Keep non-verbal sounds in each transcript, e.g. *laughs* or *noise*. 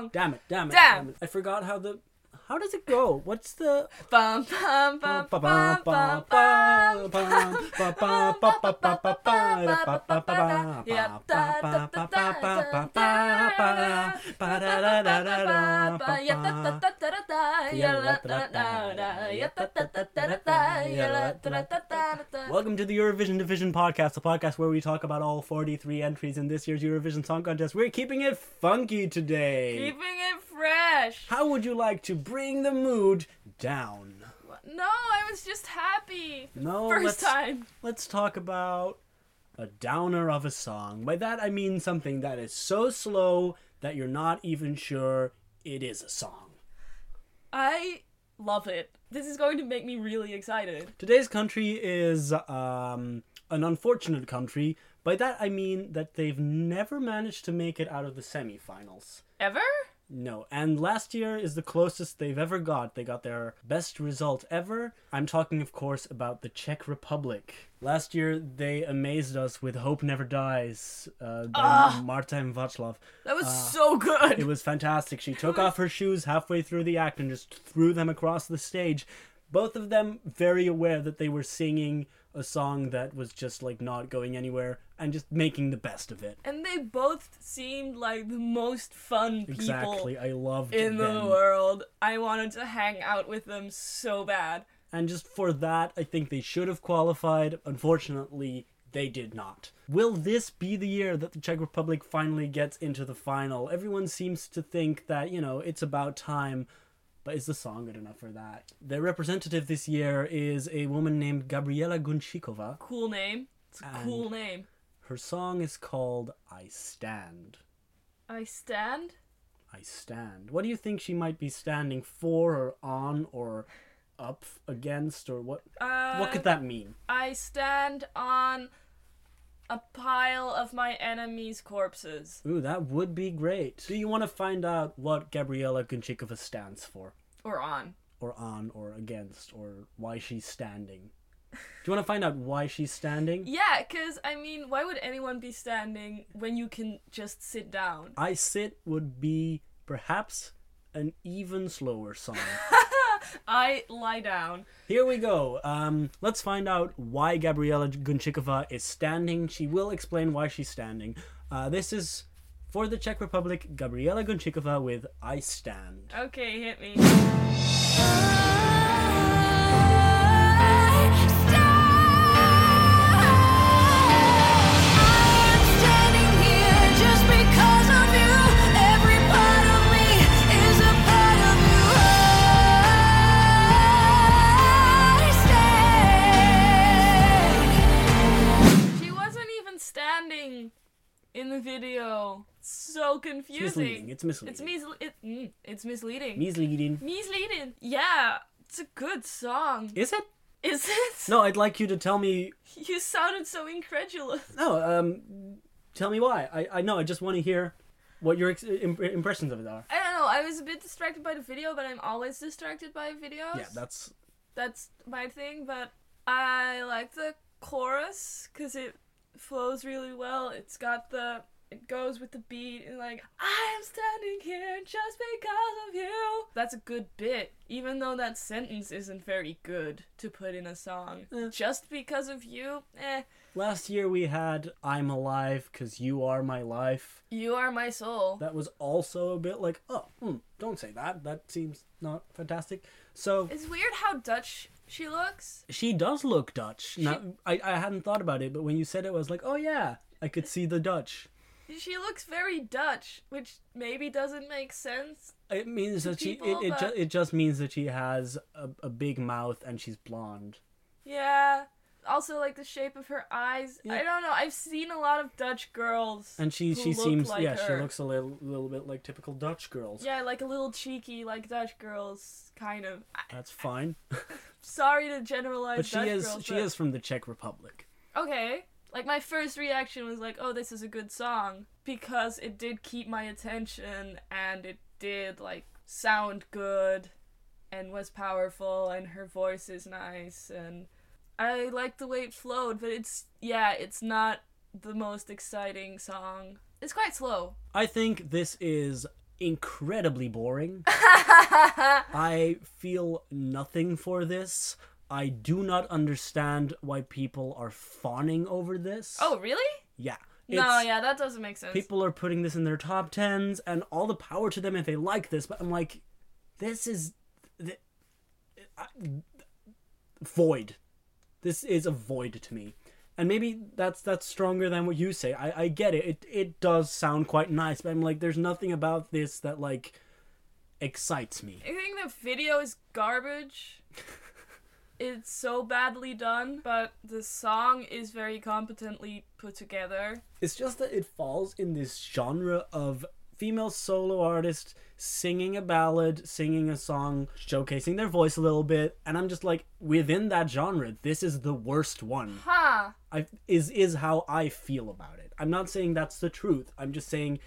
no, it's no. wrong. Damn it, damn it, Damn. it. I forgot how the. How does it go? What's the. Bum, bum, bum, bum, bum, bum, bum, bum. Welcome to the Eurovision Division Podcast, the podcast where we talk about all 43 entries in this year's Eurovision Song Contest. We're keeping it funky today. Keeping it fresh. How would you like to bring the mood down? No, I was just happy. No, 1st let's, time. let's talk about a downer of a song. By that I mean something that is so slow that you're not even sure it is a song. I love it. This is going to make me really excited. Today's country is um, an unfortunate country. By that I mean that they've never managed to make it out of the semifinals. Ever? No, and last year is the closest they've ever got. They got their best result ever. I'm talking, of course, about the Czech Republic. Last year, they amazed us with Hope Never Dies uh, by Ah. Marta and Václav. That was so good. It was fantastic. She *laughs* took off her shoes halfway through the act and just threw them across the stage. Both of them very aware that they were singing a song that was just like not going anywhere and just making the best of it. and they both seemed like the most fun people Exactly. I loved in the world. I wanted to hang out with them so bad. And just for that, I think they should have qualified. Unfortunately, they did not. Will this be the year that the Czech Republic finally gets into the final? Everyone seems to think that, you know, it's about time. But is the song good enough for that? Their representative this year is a woman named Gabriela Gunčíková. Cool name. It's a cool name. Her song is called I Stand. I stand. I Stand. What do you think she might be standing for or on or up against or what Uh, what could that mean? I stand on a pile of my enemies' corpses. Ooh, that would be great. Do you want to find out what Gabriela Gunčíková stands for? Or on. Or on, or against, or why she's standing? Do you want to find out why she's standing? Yeah, because, I mean, why would anyone be standing when you can just sit down? I Sit would be perhaps an even slower song. *laughs* I lie down. Here we go. Um, let's find out why Gabriela Gunčíková is standing. She will explain why she's standing. Uh, this is for the Czech Republic, Gabriela Gunčíková with I Stand. Okay, hit me. Video. So It's confusing. misleading. It's misleading. It's mis- it, mm, it's misleading. Misleading. misleading. Yeah, it's a good song. Is it? Is it? No, I'd like you to tell me. *laughs* You sounded so incredulous. No, um, tell me why. I, I know. I just want to hear what your ex- imp- impressions of it are. I don't know. I was a bit distracted by the video, but I'm always distracted by videos. Yeah, that's that's my thing. But I like the chorus because it flows really well. It's got the it goes with the beat and like I am standing here just because of you. That's a good bit, even though that sentence isn't very good to put in a song. Eh. Just because of you, eh? last year we had "I'm Alive" because you are my life. You are my soul. That was also a bit like, oh, hmm, don't say that. That seems not fantastic. So It's weird how Dutch she looks. she does look Dutch. Now I, I hadn't thought about it, but when you said it, I was like, oh yeah, I could see the Dutch. She looks very Dutch, which maybe doesn't make sense. It means that she it people, it, ju- it just means that she has a, a big mouth and she's blonde. Yeah. Also, like the shape of her eyes. Yeah. I don't know. I've seen a lot of Dutch girls. And she she seems like yeah her. she looks a little little bit like typical Dutch girls. Yeah, like a little cheeky, like Dutch girls, kind of. That's fine. *laughs* Sorry to generalize but she Dutch is girls. she but- is from the Czech Republic. Okay. Like my first reaction was like, "Oh, this is a good song," because it did keep my attention and it did like sound good and was powerful and her voice is nice and I like the way it flowed, but it's yeah, it's not the most exciting song. It's quite slow. I think this is incredibly boring. *laughs* I feel nothing for this. I do not understand why people are fawning over this. oh, really? yeah. no, yeah, that doesn't make sense. People are putting this in their top tens, and all the power to them if they like this. But I'm like, this is th- I- void. This is a void to me, and maybe that's that's stronger than what you say. I I get it. It it does sound quite nice, but I'm like, there's nothing about this that like excites me. I think the video is garbage. *laughs* it's so badly done, but the song is very competently put together. It's just that it falls in this genre of female solo artist singing a ballad, singing a song, showcasing their voice a little bit, and I'm just like, within that genre, this is the worst one. Huh. I is is how I feel about it. I'm not saying that's the truth. I'm just saying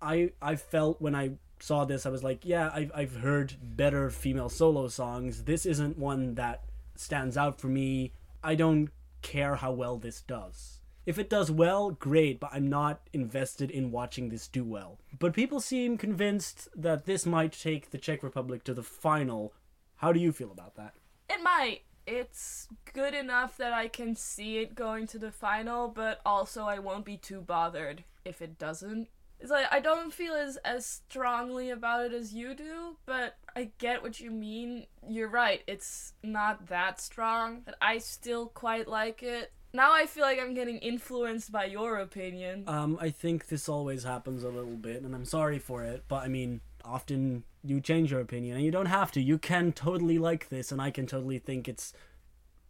I I felt when I saw this, I was like, yeah, I've I've heard better female solo songs. This isn't one that stands out for me. I don't care how well this does. If it does well, great, but I'm not invested in watching this do well. But people seem convinced that this might take the Czech Republic to the final. How do you feel about that? It might. It's good enough that I can see it going to the final, but also I won't be too bothered if it doesn't. It's like I don't feel as as strongly about it as you do, but I get what you mean. You're right. It's not that strong, but I still quite like it. Now I feel like I'm getting influenced by your opinion. Um, I think this always happens a little bit, and I'm sorry for it, but I mean, often you change your opinion, and you don't have to. You can totally like this, and I can totally think it's,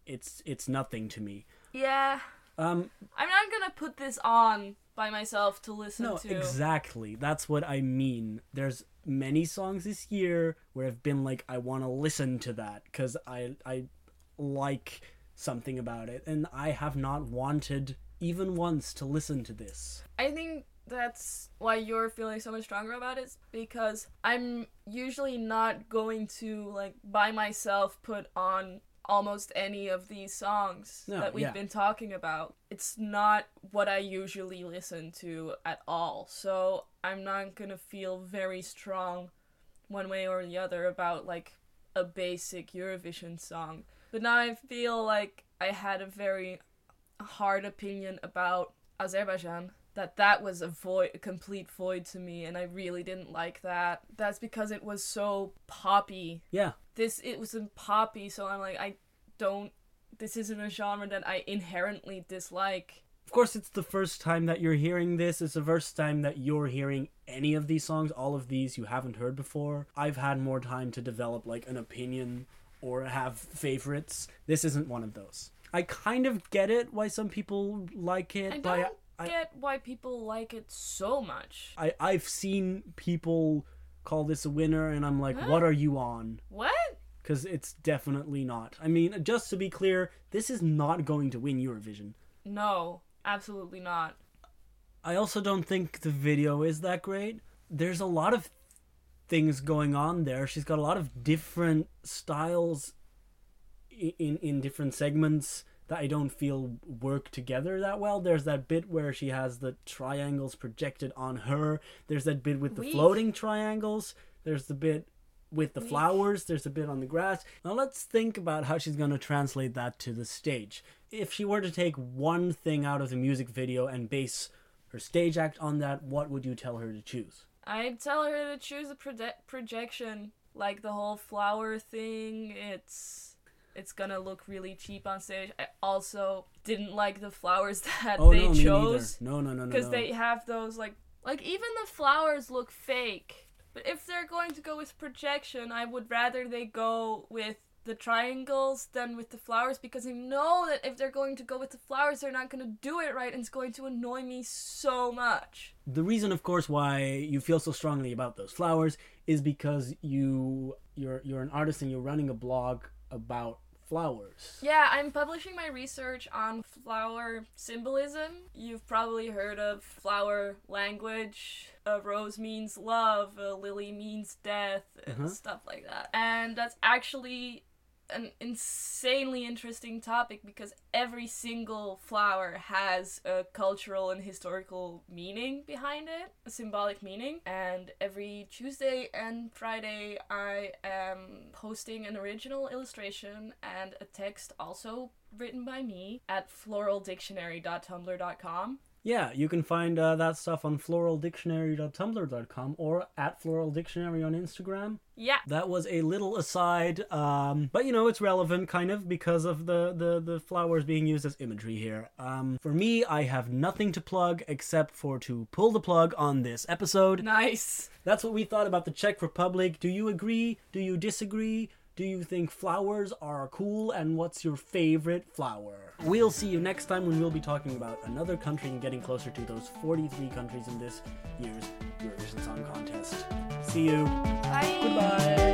it's, it's nothing to me. yeah. Um, I'm not gonna put this on by myself to listen no, to. exactly. That's what I mean. There's many songs this year where I've been like, I want to listen to that because I, I like something about it, and I have not wanted even once to listen to this. I think that's why you're feeling so much stronger about it because I'm usually not going to like by myself put on almost any of these songs No, that we've yeah. been talking about. It's not what I usually listen to at all. So I'm not going to feel very strong one way or the other about like a basic Eurovision song. But now I feel like I had a very hard opinion about Azerbaijan. That that was a void, a complete void to me, and I really didn't like that. That's because it was so poppy. Yeah, This it was in poppy, so I'm like I don't. This isn't a genre that I inherently dislike. Of course, it's the first time that you're hearing this. It's the first time that you're hearing any of these songs. All of these you haven't heard before. I've had more time to develop like an opinion or have favorites. This isn't one of those. I kind of get it why some people like it, I but don't I, get why people like it so much. I I've seen people call this a winner, and I'm like, Huh? what are you on? What? Because it's definitely not. I mean, just to be clear, this is not going to win Eurovision. No, absolutely not. I also don't think the video is that great. There's a lot of things going on there. She's got a lot of different styles i- in in different segments that I don't feel work together that well. There's that bit where she has the triangles projected on her. There's that bit with the Weak. floating triangles. There's the bit with the Weak. flowers. There's a bit on the grass. Now let's think about how she's going to translate that to the stage. If she were to take one thing out of the music video and base her stage act on that, what would you tell her to choose? I'd tell her to choose a proje- projection, like the whole flower thing. It's it's gonna look really cheap on stage. I also didn't like the flowers *laughs* that Oh they no, chose. No, no, no, no. because no. they have those like like even the flowers look fake. But if they're going to go with projection, I would rather they go with the triangles than with the flowers because I know that if they're going to go with the flowers, they're not going to do it right and it's going to annoy me so much. The reason, of course, why you feel so strongly about those flowers is because you you're you're an artist and you're running a blog about flowers. Yeah, I'm publishing my research on flower symbolism. You've probably heard of flower language. A rose means love, a lily means death, and Uh-huh. stuff like that. And that's actually an insanely interesting topic because every single flower has a cultural and historical meaning behind it, a symbolic meaning. And every Tuesday and Friday, I am posting an original illustration and a text also written by me at floraldictionary.tumblr.com. Yeah, you can find uh, that stuff on floraldictionary.tumblr.com or at floraldictionary on Instagram. Yeah. That was a little aside, um, but you know it's relevant kind of because of the, the, the flowers being used as imagery here. Um, for me, I have nothing to plug except for to pull the plug on this episode. Nice. That's what we thought about the Czech Republic. Do you agree? Do you disagree? Do you think flowers are cool? And what's your favorite flower? We'll see you next time when we'll be talking about another country and getting closer to those 43 countries in this year's Eurovision Song Contest. See you. Bye. Goodbye.